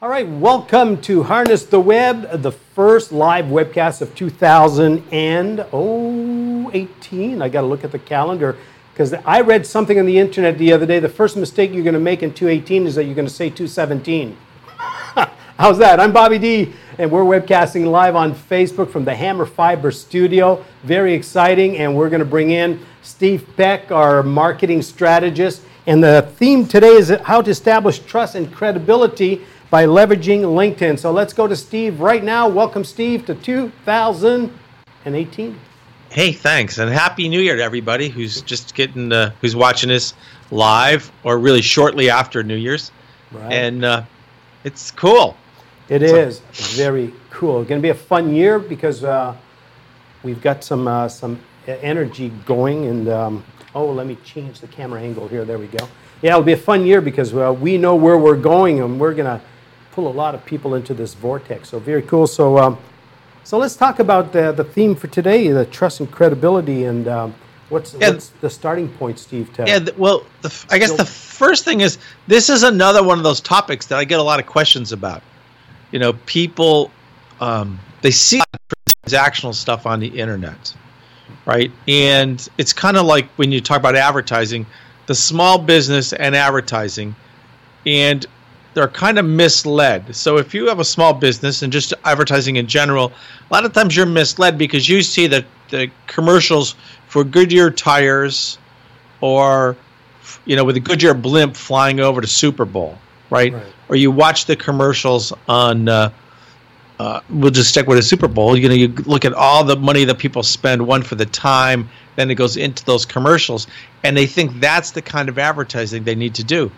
All right, welcome to Harness the Web, the first live webcast of 2018. I got to look at the calendar because I read something on the internet the other day. The first mistake you're going to make in 2018 is that you're going to say 217. How's that? I'm Bobby D, and we're webcasting live on Facebook from the Hammer Fiber studio. Very exciting, and we're going to bring in Steve Peck, our marketing strategist. And the theme today is how to establish trust and credibility by leveraging LinkedIn. So let's go to Steve right now. Welcome, Steve, to 2018. Hey, thanks, and happy New Year to everybody who's just getting, uh, who's watching this live or really shortly after New Year's. Right. And uh, it's cool. It so. is very cool. It's going to be a fun year because uh, we've got some uh, some energy going, and um, oh, let me change the camera angle here. There we go. Yeah, it'll be a fun year because uh, we know where we're going, and we're going to pull a lot of people into this vortex. So very cool. So, um, so let's talk about the, the theme for today: the trust and credibility, and um, what's, yeah, what's the starting point, Steve? Yeah, well, the, I guess the first thing is this is another one of those topics that I get a lot of questions about. You know, people um, they see transactional stuff on the internet, right? And it's kind of like when you talk about advertising, the small business and advertising, and they're kind of misled. So if you have a small business and just advertising in general, a lot of times you're misled because you see the, the commercials for Goodyear tires or you know with a Goodyear blimp flying over to Super Bowl, right? right. Or you watch the commercials on uh, uh, we'll just stick with a Super Bowl. You know, you look at all the money that people spend, one for the time, then it goes into those commercials, and they think that's the kind of advertising they need to do.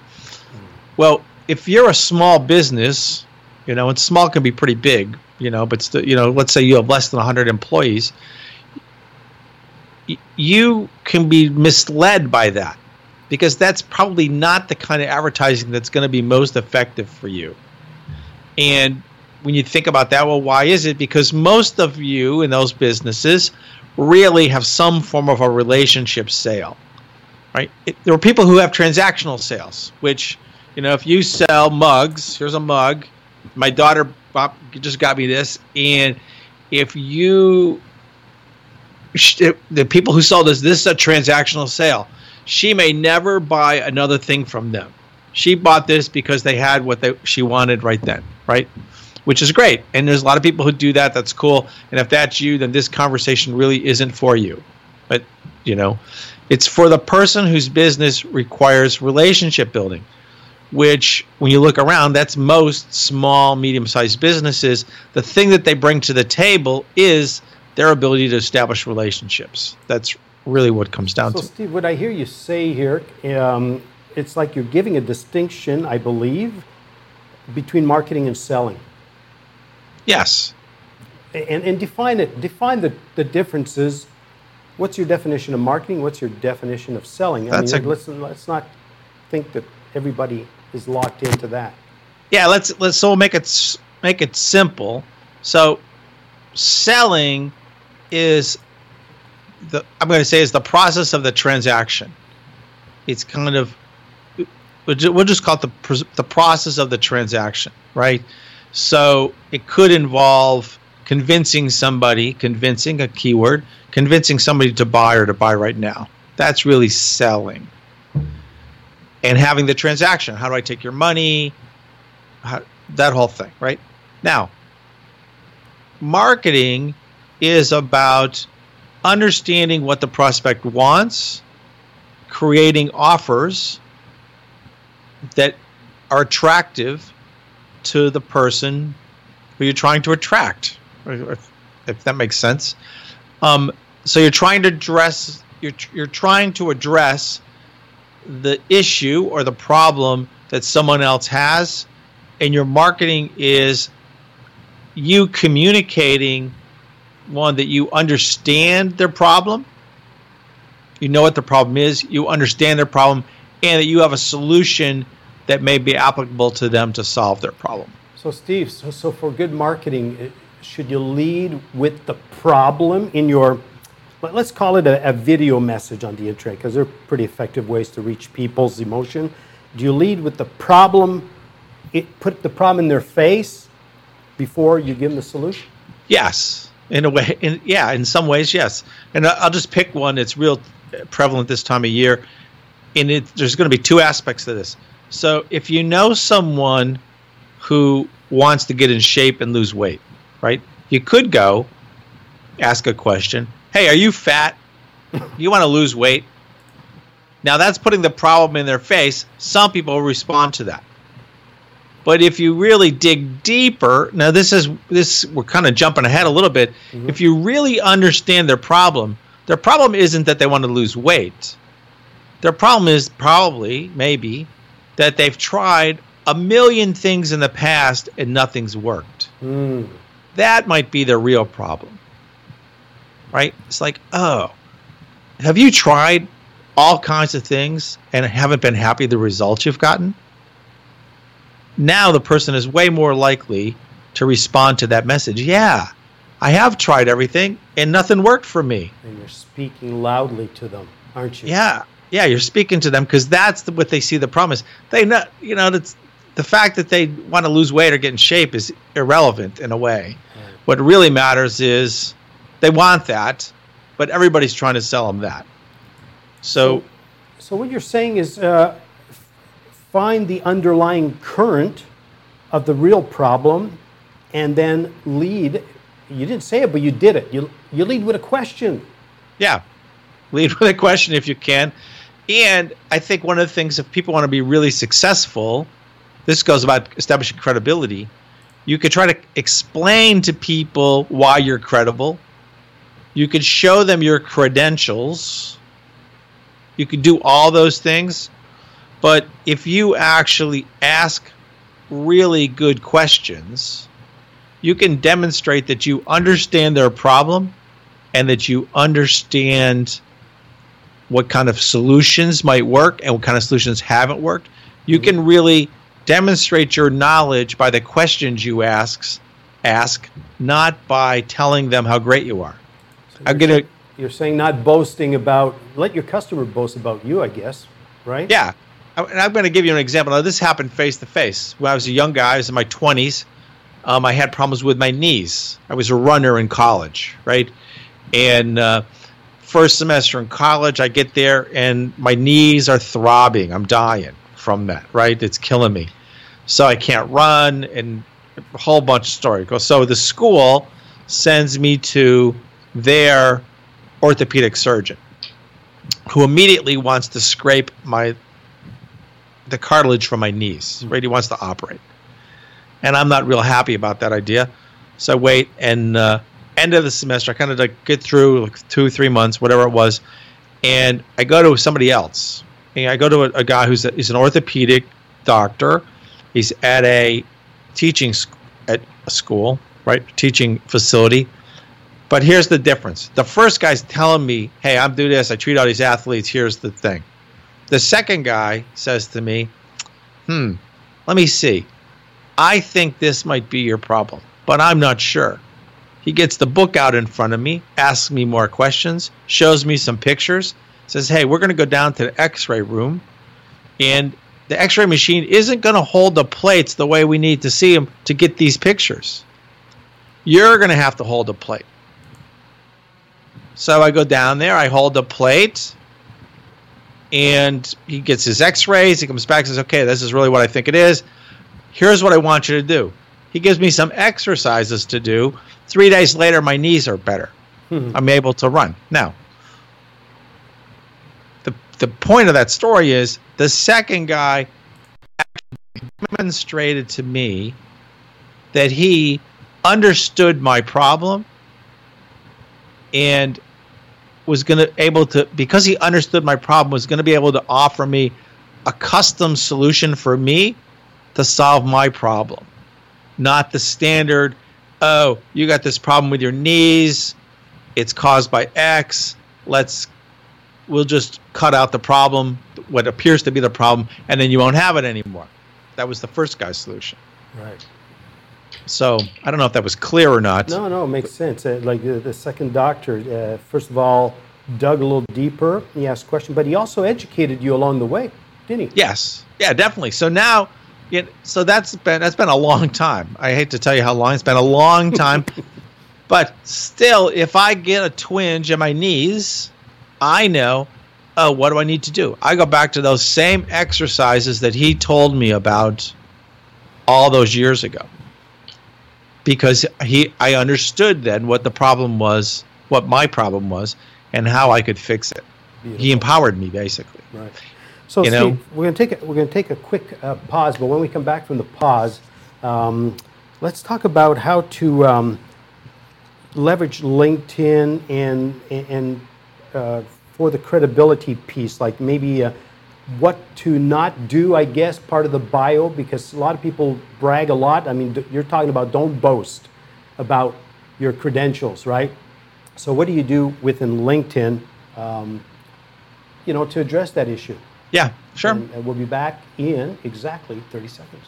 Well, if you're a small business, you know, and small can be pretty big, you know, but you know, let's say you have less than 100 employees, you can be misled by that because that's probably not the kind of advertising that's going to be most effective for you. And when you think about that, well, why is it? Because most of you in those businesses really have some form of a relationship sale, right? It, there are people who have transactional sales, which you know, if you sell mugs, here's a mug. My daughter just got me this, and if you the people who sold this, this is a transactional sale. She may never buy another thing from them. She bought this because they had what they, she wanted right then, right? Which is great. And there's a lot of people who do that. That's cool. And if that's you, then this conversation really isn't for you. But, you know, it's for the person whose business requires relationship building which when you look around that's most small medium-sized businesses. The thing that they bring to the table is their ability to establish relationships. That's really what comes down to. so to. Steve what i hear you say here um, it's like you're giving a distinction i believe between marketing and selling. Yes. And, and define it define the, the differences. What's your definition of marketing? What's your definition of selling? I that's mean a, let's, let's not think that everybody is locked into that. Yeah, let's let's so make it make it simple. So selling is the I'm going to say is the process of the transaction. It's kind of we'll just call it the the process of the transaction, right? So it could involve convincing somebody, convincing a keyword, convincing somebody to buy or to buy right now. That's really selling and having the transaction. How do I take your money? How, that whole thing, right? Now, marketing is about understanding what the prospect wants, creating offers that are attractive to the person who you're trying to attract, if, if that makes sense. Um, so you're trying to address you're, you're trying to address the issue or the problem that someone else has, and your marketing is you communicating one that you understand their problem, you know what the problem is, you understand their problem, and that you have a solution that may be applicable to them to solve their problem. So, Steve, so, so for good marketing, should you lead with the problem in your let's call it a, a video message on the internet because they're pretty effective ways to reach people's emotion. Do you lead with the problem it, put the problem in their face before you give them the solution? Yes, in a way. In, yeah, in some ways, yes. And I'll just pick one that's real uh, prevalent this time of year. And it, there's going to be two aspects to this. So if you know someone who wants to get in shape and lose weight, right? You could go ask a question. Hey, are you fat? You want to lose weight? Now that's putting the problem in their face. Some people respond to that. But if you really dig deeper, now this is this we're kind of jumping ahead a little bit. Mm-hmm. If you really understand their problem, their problem isn't that they want to lose weight. Their problem is probably maybe that they've tried a million things in the past and nothing's worked. Mm. That might be their real problem. Right? It's like, oh, have you tried all kinds of things and haven't been happy with the results you've gotten? Now the person is way more likely to respond to that message. Yeah, I have tried everything and nothing worked for me. And you're speaking loudly to them, aren't you? Yeah. Yeah, you're speaking to them because that's the, what they see the promise. They know, you know, that's the fact that they want to lose weight or get in shape is irrelevant in a way. Right. What really matters is they want that, but everybody's trying to sell them that. So, so, so what you're saying is uh, find the underlying current of the real problem and then lead. You didn't say it, but you did it. You, you lead with a question. Yeah. Lead with a question if you can. And I think one of the things, if people want to be really successful, this goes about establishing credibility. You could try to explain to people why you're credible. You could show them your credentials. You could do all those things. But if you actually ask really good questions, you can demonstrate that you understand their problem and that you understand what kind of solutions might work and what kind of solutions haven't worked. You mm-hmm. can really demonstrate your knowledge by the questions you ask, ask, not by telling them how great you are. So I'm gonna. You're saying not boasting about. Let your customer boast about you, I guess, right? Yeah, and I'm going to give you an example. Now, this happened face to face. When I was a young guy, I was in my 20s. Um, I had problems with my knees. I was a runner in college, right? And uh, first semester in college, I get there and my knees are throbbing. I'm dying from that, right? It's killing me. So I can't run and a whole bunch of story. So the school sends me to their orthopedic surgeon who immediately wants to scrape my the cartilage from my knees. Right, he wants to operate, and I'm not real happy about that idea. So I wait, and uh, end of the semester, I kind of like get through like two, three months, whatever it was, and I go to somebody else. And I go to a, a guy who's a, he's an orthopedic doctor. He's at a teaching sc- at a school, right, teaching facility. But here's the difference. The first guy's telling me, "Hey, I'm doing this. I treat all these athletes. Here's the thing." The second guy says to me, Hmm, let me see. I think this might be your problem, but I'm not sure. He gets the book out in front of me, asks me more questions, shows me some pictures, says, Hey, we're going to go down to the x ray room, and the x ray machine isn't going to hold the plates the way we need to see them to get these pictures. You're going to have to hold a plate. So I go down there, I hold the plate, and he gets his x-rays he comes back and says okay this is really what i think it is. Here's what i want you to do. He gives me some exercises to do. Three days later my knees are better. Hmm. i'm able to run. Now the, the point of that story is the second guy demonstrated to me that he understood my problem and was going to able to because he understood my problem was going to be able to offer me a custom solution for me to solve my problem. Not the standard oh you got this problem with your knees it's caused by x let's we'll just cut out the problem what appears to be the problem and then you won't have it anymore. That was the first guy's solution. Right so I don't know if that was clear or not. No, no, it makes sense. Uh, like the, the, second doctor, uh, first of all, dug a little deeper. He asked questions, but he also educated you along the way, didn't he? Yes. Yeah, definitely. So now so that's been that's been a long time. I hate to tell you how long it's been a long time, but still, if I get a twinge in my knees, I know. Oh, what do I need to do? I go back to those same exercises that he told me about all those years ago, because he I understood then what the problem was, what my problem was, and how I could fix it. Beautiful. He empowered me basically. Right. So, You Steve, know? we're going to take a, we're going to take a quick uh, pause, but when we come back from the pause, um, let's talk about how to um, leverage LinkedIn and and uh, for the credibility piece, like maybe uh, what to not do. I guess part of the bio because a lot of people brag a lot. I mean, you're talking about don't boast about your credentials, right? So, what do you do within LinkedIn? Um, you know, to address that issue. Yeah, sure. And, and we'll be back in exactly 30 seconds.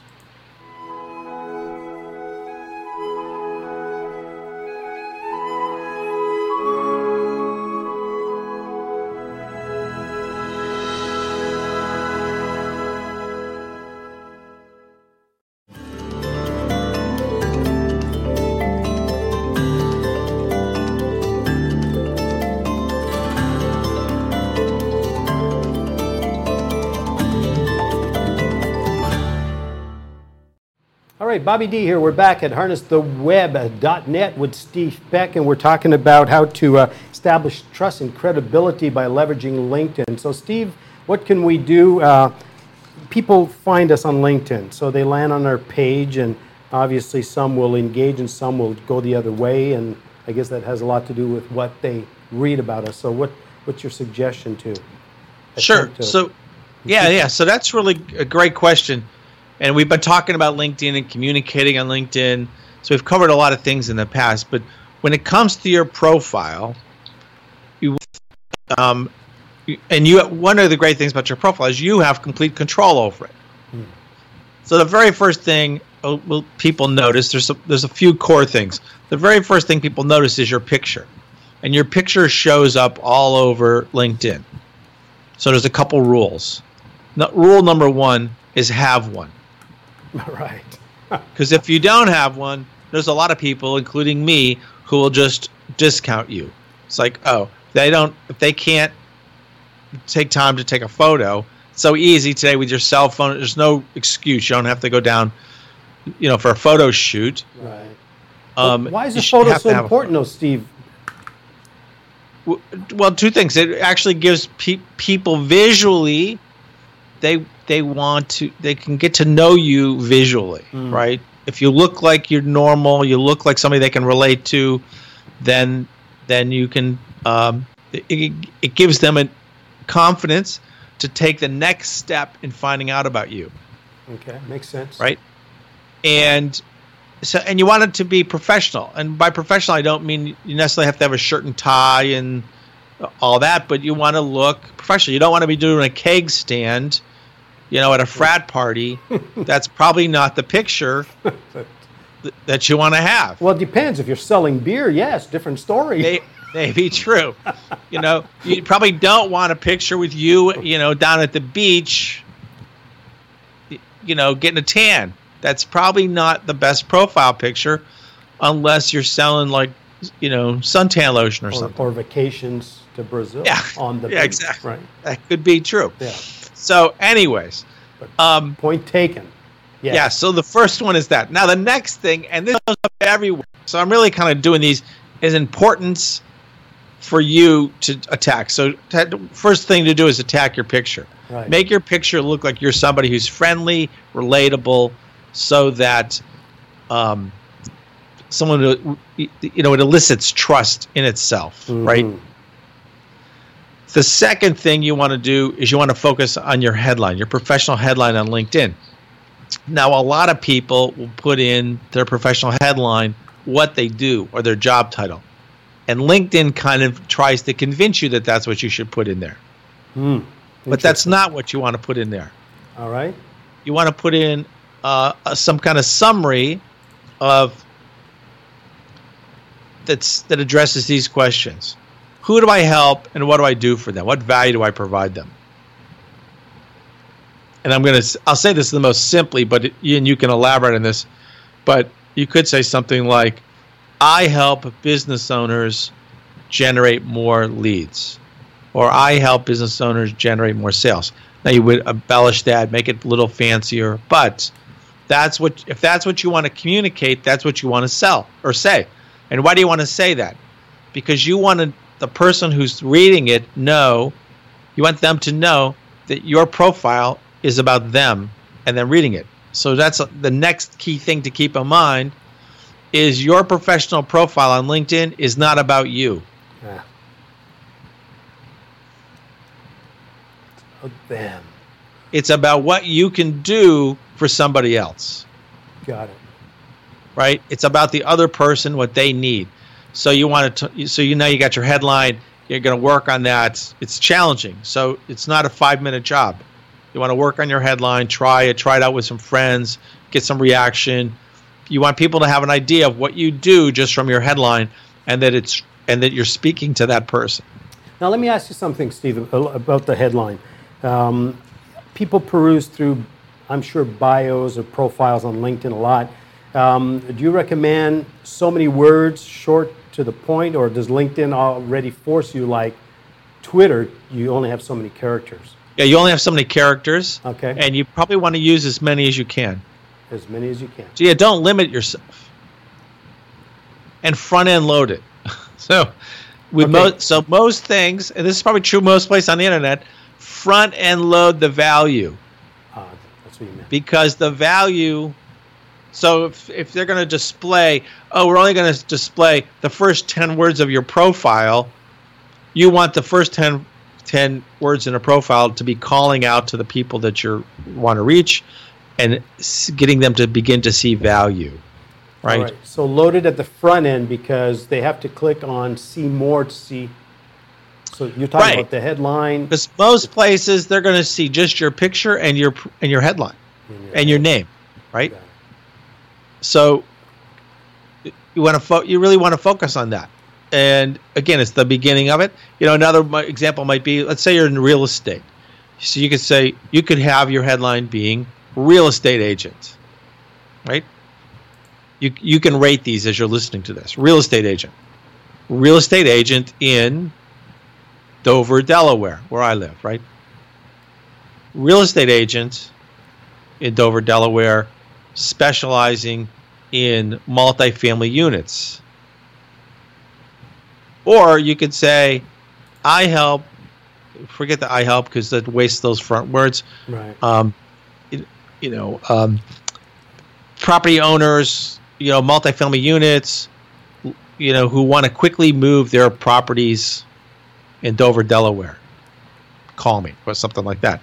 Right, Bobby D here. We're back at harnesstheweb.net with Steve Peck, and we're talking about how to uh, establish trust and credibility by leveraging LinkedIn. So, Steve, what can we do? Uh, people find us on LinkedIn, so they land on our page, and obviously some will engage and some will go the other way, and I guess that has a lot to do with what they read about us. So, what what's your suggestion to? Sure. to- So, yeah, yeah. So that's really a great question. And we've been talking about LinkedIn and communicating on LinkedIn. So we've covered a lot of things in the past. But when it comes to your profile, you, um, and you, one of the great things about your profile is you have complete control over it. So the very first thing uh, well, people notice there's a, there's a few core things. The very first thing people notice is your picture, and your picture shows up all over LinkedIn. So there's a couple rules. No, rule number one is have one. right. Because if you don't have one, there's a lot of people, including me, who will just discount you. It's like, oh, they don't, if they can't take time to take a photo, so easy today with your cell phone. There's no excuse. You don't have to go down, you know, for a photo shoot. Right. Um, Why is the photo so important, though, Steve? Well two things it actually gives pe- people visually they they want to they can get to know you visually Mm. right if you look like you're normal you look like somebody they can relate to then then you can um, it, it, it gives them a confidence to take the next step in finding out about you Okay, makes sense. right? And so, and you want it to be professional. And by professional, I don't mean you necessarily have to have a shirt and tie and all that, but you want to look professional. You don't want to be doing a keg stand, you know, at a frat party. That's probably not the picture th- that you want to have. Well, it depends. If you're selling beer, yes, different story. may, may be true. You know, you probably don't want a picture with you, you know, down at the beach, you know, getting a tan. That's probably not the best profile picture unless you're selling like, you know, suntan lotion or, or, something. or vacations to Brazil Yeah. on the Yeah, beach. exactly. Right. That could be true. Yeah. So, anyways, um, Point taken. Yes. Yeah, so the first one is that. Now the next thing, and this goes up everywhere. So I'm really kind of doing these is importance for you to attack. So t- first thing to do is attack your picture. Right. Make your picture look like you're somebody who's friendly, relatable, so that um, someone who- you know it elicits trust in itself, right? The second thing you want to do is you want to focus on your headline, your professional headline on LinkedIn. Now, a lot of people will put in their professional headline what they do or their job title. And LinkedIn kind of tries to convince you that that's what you should put in there. Hmm. But that's not what you want to put in there. All right. You want to put in uh, a- some kind of summary of that's that addresses these questions. Who do I help and what do I do for them? What value do I provide them? and I'm gonna I'll say this the most simply, but and you can elaborate on this, but you could say something like, "I help business owners generate more leads," or "I help business owners generate more sales." Now you would embellish that, make it a little fancier, but that's what if that's what you want to communicate, that's what you want to sell or say. And why do you want to say that? Because you want to, the person who's reading it know, you want them to know that your profile is about them and then reading it. So that's the next key thing to keep in mind is your professional profile on LinkedIn is not about you. Oh, yeah. them. It's about what you can do for somebody else. Got it. Right? It's about the other person, what they need. So you want to, so you know you got your headline. You're going to work on that. It's challenging. So it's not a five minute job. You want to work on your headline, try it, try it out with some friends, get some reaction. You want people to have an idea of what you do just from your headline, and that it's and that you're speaking to that person. Now, let me ask you something, Steve, about the headline. Um, people peruse through, I'm sure, bios or profiles on LinkedIn a lot. Um, do you recommend so many words, short to the point, or does LinkedIn already force you, like Twitter, you only have so many characters? Yeah, you only have so many characters. Okay. And you probably want to use as many as you can. As many as you can. So yeah, don't limit yourself. And front end load it. so with okay. most so most things, and this is probably true most places on the internet, front end load the value. Uh, that's what you meant. Because the value so if, if they're going to display, oh, we're only going to display the first 10 words of your profile, you want the first 10 10 words in a profile to be calling out to the people that you want to reach and getting them to begin to see value. Right? right? So loaded at the front end because they have to click on see more to see. So you're talking right. about the headline. Because most places they're going to see just your picture and your and your headline and your, and your name, right? So you want to fo- you really want to focus on that and again, it's the beginning of it. You know, another example might be, let's say you're in real estate. So you could say you could have your headline being real estate agent, right? You you can rate these as you're listening to this. Real estate agent, real estate agent in Dover, Delaware, where I live, right? Real estate agent in Dover, Delaware, specializing in multifamily units or you could say, I help. Forget the I help because that wastes those front words. Right. Um, you, you know, um, property owners, you know, multifamily units, you know, who want to quickly move their properties in Dover, Delaware. Call me or something like that.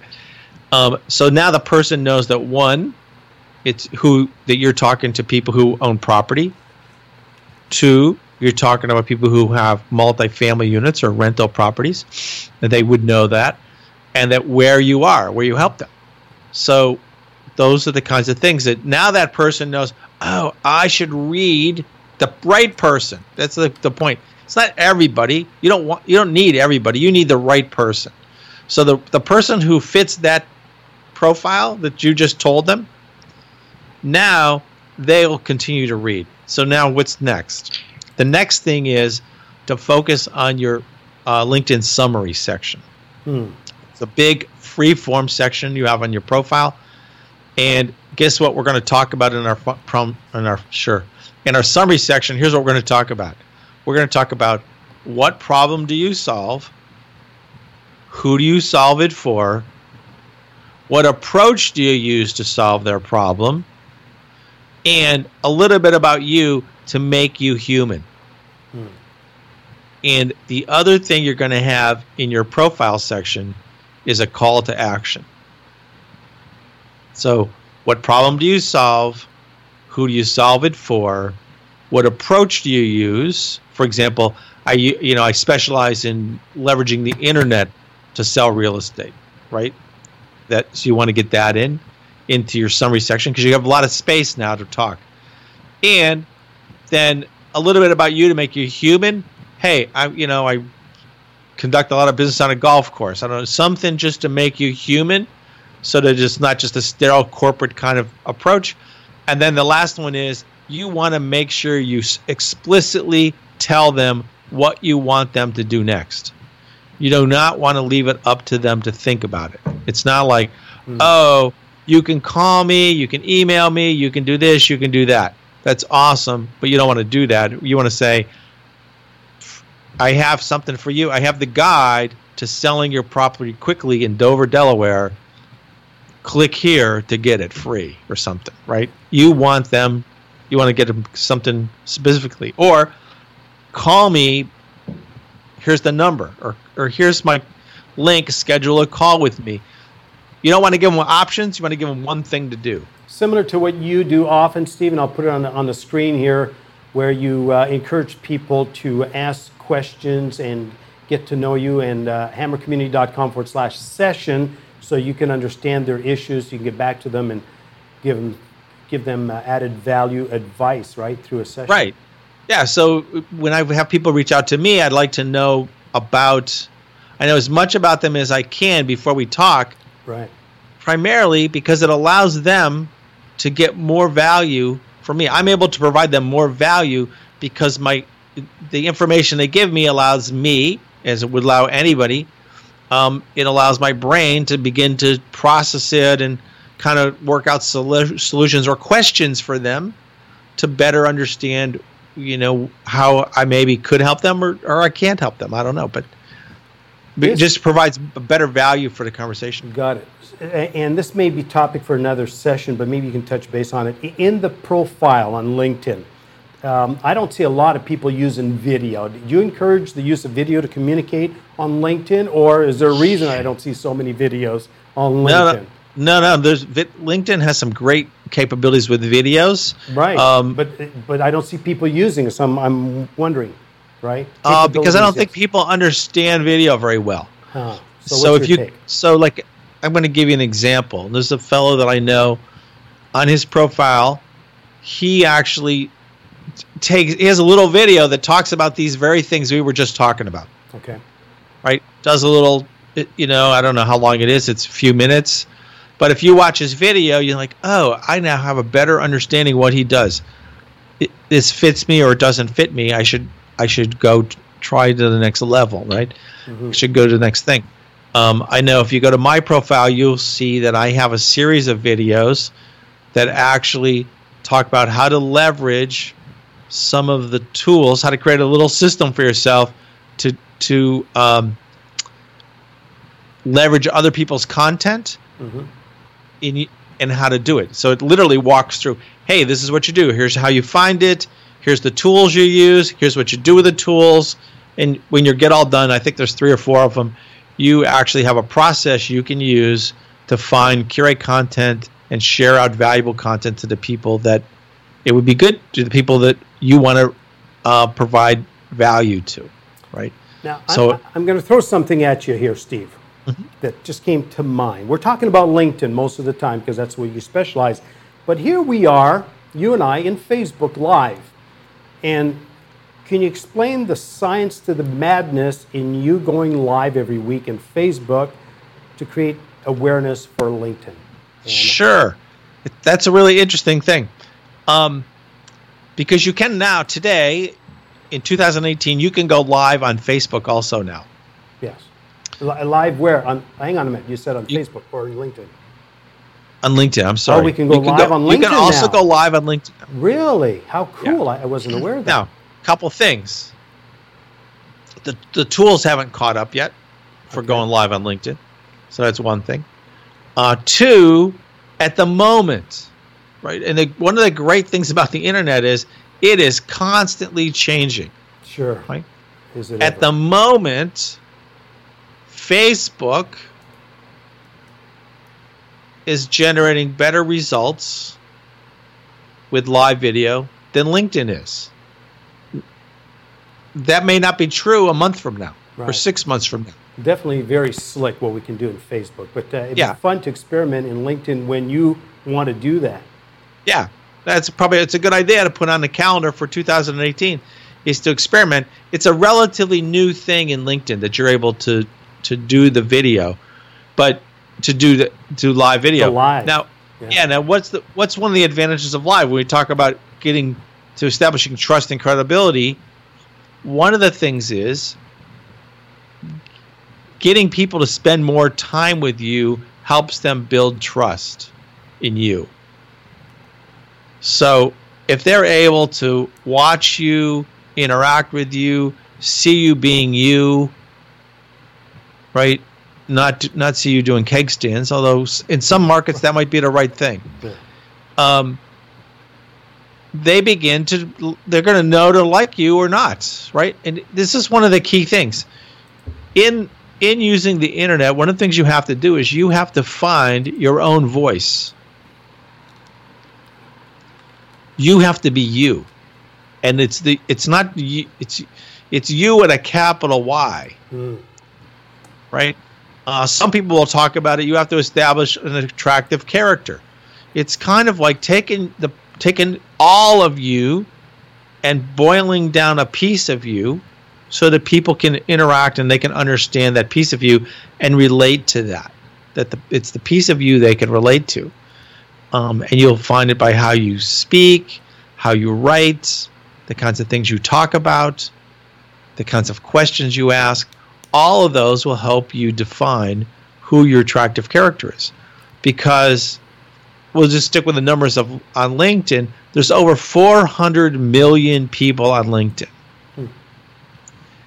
Um, so now the person knows that one, it's who that you're talking to people who own property. Two, you're talking about people who have multifamily units or rental properties, and they would know that, and that where you are, where you help them. So those are the kinds of things that now that person knows, oh, I should read the right person. That's the, the point. It's not everybody. You don't want you don't need everybody. You need the right person. So the the person who fits that profile that you just told them, now they'll continue to read. So now what's next? The next thing is to focus on your uh, LinkedIn summary section. Hmm. It's a big free form section you have on your profile. And guess what we're going to talk about in our prom, in our sure in our summary section. Here's what we're going to talk about. We're going to talk about what problem do you solve? Who do you solve it for? What approach do you use to solve their problem? And a little bit about you to make you human. Hmm. And the other thing you're going to have in your profile section is a call to action. So, what problem do you solve? Who do you solve it for? What approach do you use? For example, I you know I specialize in leveraging the internet to sell real estate, right? That so you want to get that in into your summary section because you have a lot of space now to talk. And then a little bit about you to make you human. Hey, I you know I conduct a lot of business on a golf course. I don't know something just to make you human, so that it's not just a sterile corporate kind of approach. And then the last one is you want to make sure you explicitly tell them what you want them to do next. You do not want to leave it up to them to think about it. It's not like, mm. oh, you can call me, you can email me, you can do this, you can do that. That's awesome, but you don't want to do that. You want to say, I have something for you. I have the guide to selling your property quickly in Dover, Delaware. Click here to get it free or something, right? You want them, you want to get them something specifically. Or call me, here's the number, or, or here's my link, schedule a call with me. You don't want to give them options, you want to give them one thing to do. Similar to what you do often, Stephen, I'll put it on the, on the screen here, where you uh, encourage people to ask questions and get to know you, and uh, hammercommunity.com forward slash session so you can understand their issues. You can get back to them and give them, give them uh, added value advice, right, through a session. Right. Yeah. So when I have people reach out to me, I'd like to know about, I know as much about them as I can before we talk. Right. Primarily because it allows them to get more value from me. I'm able to provide them more value because my the information they give me allows me, as it would allow anybody, um, it allows my brain to begin to process it and kind of work out sol- solutions or questions for them to better understand you know how I maybe could help them or, or I can't help them. I don't know, but it just provides a better value for the conversation. Got it. And this may be topic for another session, but maybe you can touch base on it. In the profile on LinkedIn, um, I don't see a lot of people using video. Do you encourage the use of video to communicate on LinkedIn, or is there a reason I don't see so many videos on LinkedIn? No, no. No. There's LinkedIn has some great capabilities with videos. Right. Um, but but I don't see people using it, so I'm, I'm wondering, right? Uh, because I don't think people understand video very well. Huh. So, so if you take? so like I'm going to give you an example. There's a fellow that I know on his profile. He actually takes he has a little video that talks about these very things we were just talking about. Okay. Right. Does a little. You know, I don't know how long it is. It's a few minutes but if you watch his video, you're like, oh, I now have a better understanding what he does. It, this fits me or it doesn't fit me. I should I should go t- try to the next level, right? Mm-hmm. should go to the next thing. Um, I know if you go to my profile, you'll see that I have a series of videos that actually talk about how to leverage some of the tools, how to create a little system for yourself to to um, leverage other people's content. Mm-hmm in and how to do it. So it literally walks through, hey, this is what you do. Here's how you find it. Here's the tools you use. Here's what you do with the tools. And when you get all done, I think there's three or four of them. You actually have a process you can use to find, curate content, and share out valuable content to the people that it would be good to the people that you want to uh, provide value to, right? Now, so I'm, I'm going to throw something at you here, Steve mm-hmm. that just came to mind. We're talking about LinkedIn most of the time because that's where you specialize. But here we are, you and I, in Facebook Live. And can you explain the science to the madness in you going live every week in Facebook to create awareness for LinkedIn? And sure. That's a really interesting thing. Um, because you can now, today, in 2018, you can go live on Facebook also now. Yes. Live where? On hang on a minute. You said on you, Facebook or LinkedIn. On LinkedIn. I'm sorry. Oh, we can go live go, on LinkedIn. You can also now. go live on LinkedIn. Really? How cool! Yeah. I, I wasn't aware of that. Now, couple things. The the tools haven't caught up yet for okay. going live on LinkedIn, so that's one thing. Uh, two, at the moment, right? And the, one of the great things about the internet is it is constantly changing. Sure. Right. At ever? the moment, Facebook is generating better results with live video than LinkedIn is. That may not be true a month from now right. or six months from now. Definitely very slick what we can do in Facebook, but uh, it'd yeah. be fun to experiment in LinkedIn when you want to do that. Yeah, that's probably it's a good idea to put on the calendar for 2018 is to experiment. It's a relatively new thing in LinkedIn that you're able to to do the video. But to do the to live video. To live. Now, Yeah. yeah. Now, what's the what's one of the advantages of live when we talk about getting to establishing trust and credibility? One of the things is getting people to spend more time with you helps them build trust in you. So if they're able to watch you, interact with you, see you being you, right? Not not see you doing keg stands, although in some markets that might be the right thing. Um, they begin to they're going to know to like you or not, right? And this is one of the key things in in using the internet. One of the things you have to do is you have to find your own voice. You have to be you, and it's the it's not you, it's it's you at a capital Y Mm. right? Uh, some people will talk about it. You have to establish an attractive character. It's kind of like taking the taking all of you and boiling down a piece of you so that people can interact and they can understand that piece of you and relate to that. That the, it's the piece of you they can relate to. Um, and you'll find it by how you speak, how you write, the kinds of things you talk about, the kinds of questions you ask. All of those will help you define who your attractive character is. Because we'll just stick with the numbers of on LinkedIn. There's over 400 million people on LinkedIn.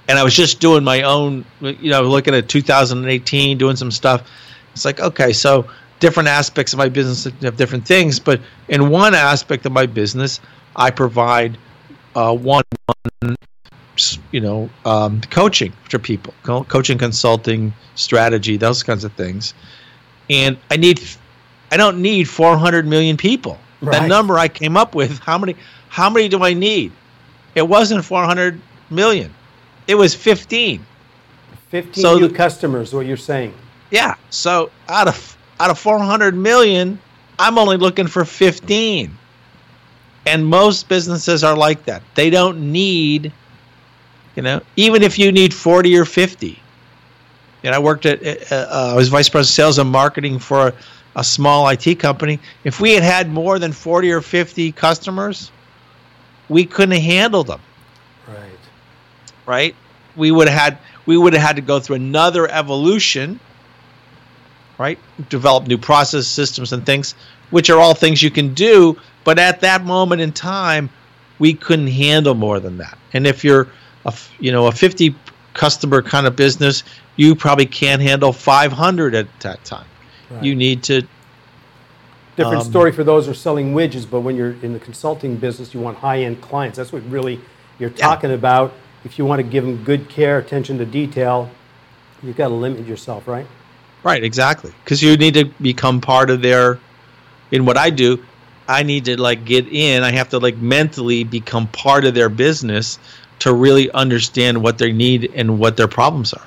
And I was just doing my own, you know, looking at 2018, doing some stuff. It's like, okay, so different aspects of my business have different things, but in one aspect of my business, I provide uh, you know, um, coaching for people, co- coaching, consulting, strategy, those kinds of things. And I need, I don't need 400 million people. Right. That number I came up with, how many, how many do I need? It wasn't 400 million. It was 15. 15 So new the- customers, what you're saying. Yeah. So out of out of 400 million, I'm only looking for 15. And most businesses are like that. They don't need, you know, even if you need 40 or 50. And I worked at, uh, uh, I was vice president of sales and marketing for a, a small IT company. If we had had more than 40 or 50 customers, we couldn't handle them Right. right? We would have had we would have had to go through another evolution, right? Develop new process systems and things, which are all things you can do. But at that moment in time, we couldn't handle more than that. And if you're a you know a 50 customer kind of business, you probably can't handle 500 at that time. Right. You need to Different Um, story for those who are selling widgets, but when you're in the consulting business, you want high-end clients. That's what really you're Yeah. talking about. If you want to give them good care, attention to detail, you've got to limit yourself, right? Right, exactly. Because you need to become part of their. In what I do, I need to like get in. I have to like mentally become part of their business to really understand what they need and what their problems are.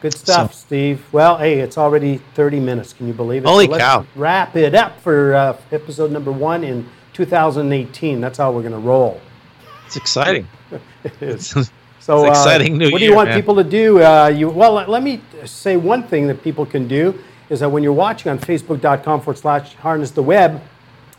Good stuff, Steve. Well, hey, it's already 30 minutes. Can you believe it? Holy let's cow. Wrap it up for uh, episode number one in 2018. That's how we're going to roll. It's exciting. It's It's- So, It's uh, exciting new what do you year, want man. people to do? Uh, you well, let, let me say one thing that people can do is that when you're watching on Facebook.com forward slash Harness the Web,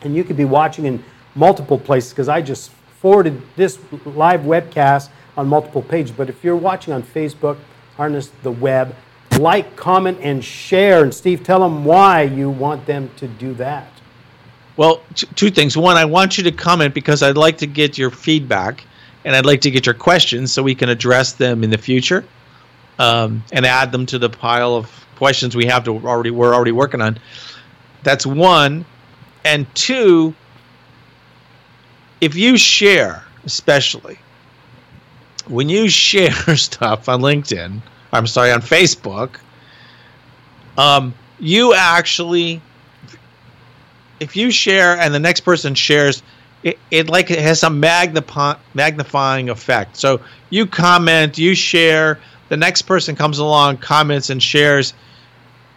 and you could be watching in multiple places because I just forwarded this live webcast on multiple pages. But if you're watching on Facebook, Harness the Web, like, comment, and share. And Steve, tell them why you want them to do that. Well, t- two things. One, I want you to comment because I'd like to get your feedback and I'd like to get your questions so we can address them in the future um, and add them to the pile of questions we have to already we're already working on. That's one, and two. If you share, especially when you share stuff on LinkedIn, I'm sorry, on Facebook, um, you actually if you share and the next person shares it, it like it has some magnify, magnifying effect so you comment you share the next person comes along comments and shares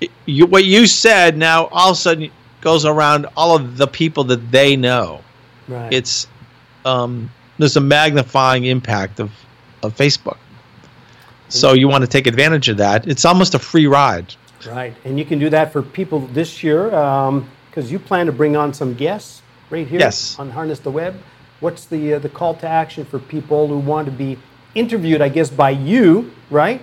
It- you, what you said now all of a sudden goes around all of the people that they know Right. it's um, there's a magnifying impact of, of facebook so you want to take advantage of that it's almost a free ride Right, and you can do that for people this year because you plan to bring on some guests right here Yes. on Harness the Web. What's the uh, the call to action for people who want to be interviewed? I guess by you, right?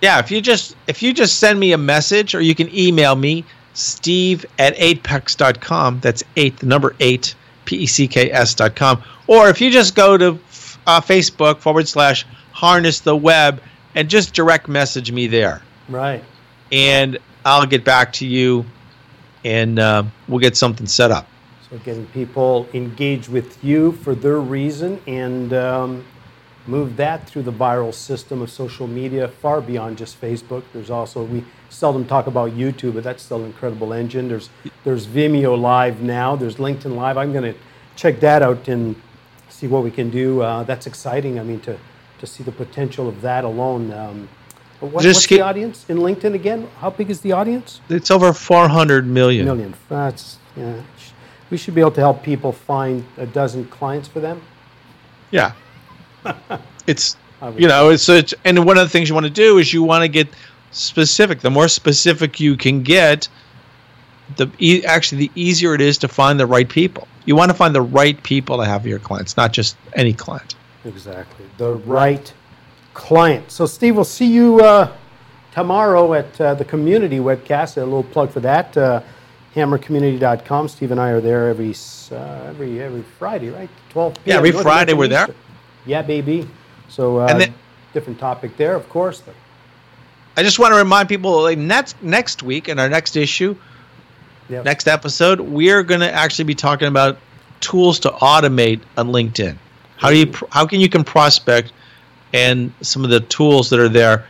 Yeah, if you just if you just send me a message or you can email me, steve at 8pecks.com. That's eight, the number eight, P E C K S dot com. Or if you just go to uh, Facebook forward slash harness the web and just direct message me there. Right. And I'll get back to you and uh, we'll get something set up. So getting people engaged with you for their reason and um, move that through the viral system of social media far beyond just Facebook. There's also we seldom talk about YouTube, but that's still an incredible engine. There's there's Vimeo Live now. There's LinkedIn Live. I'm going to check that out and see what we can do. Uh, that's exciting. I mean to to see the potential of that alone. Um, what, Just what's keep- the audience in LinkedIn again? How big is the audience? It's over 400 million. million. That's yeah. We should be able to help people find a dozen clients for them. Yeah. it's you know, it's it's and one of the things you want to do is you want to get specific. The more specific you can get, the e- actually the easier it is to find the right people. You want to find the right people to have your clients, not just any client. Exactly. The right client. So, Steve, we'll see you uh, tomorrow at uh, the community webcast. A little plug for that. Uh, hammercommunity.com. Steve and I are there every uh, every every Friday, right? 12 p.m. Yeah, every North Friday we're there. Yeah, baby. So, uh, And then- different topic there, of course. But I just want to remind people like next next week in our next issue, yeah. next episode, we're going to actually be talking about tools to automate on LinkedIn. How do you pr- how can you can prospect and some of the tools that are there,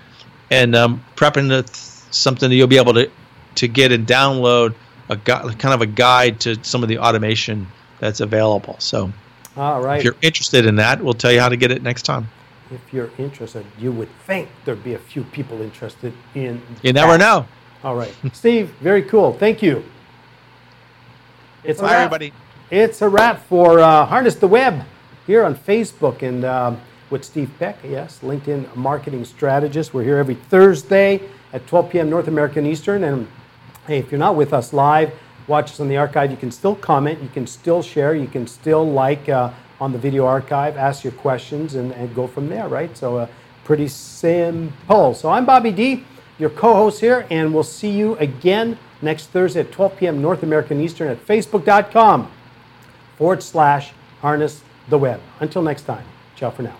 and um, prepping the, something that you'll be able to to get and download a gu- kind of a guide to some of the automation that's available. So All right. if you're interested in that, we'll tell you how to get it next time. if you're interested, you would think there'd be a few people interested in. You never that. know. All right, Steve, very cool. Thank you. It's a Bye, wrap. everybody. It's a wrap for uh, Harness the Web here on Facebook and um, with Steve Peck. Yes, LinkedIn marketing strategist. We're here every Thursday at 12 p.m. North American Eastern. And hey, if you're not with us live, watch us on the archive. You can still comment. You can still share. You can still like uh, on the video archive. Ask your questions and, and go from there. Right. So uh, pretty simple. So I'm Bobby D, your co-host here, and we'll see you again next Thursday at 12 p.m. North American Eastern at Facebook.com forward slash harness the web. Until next time, ciao for now.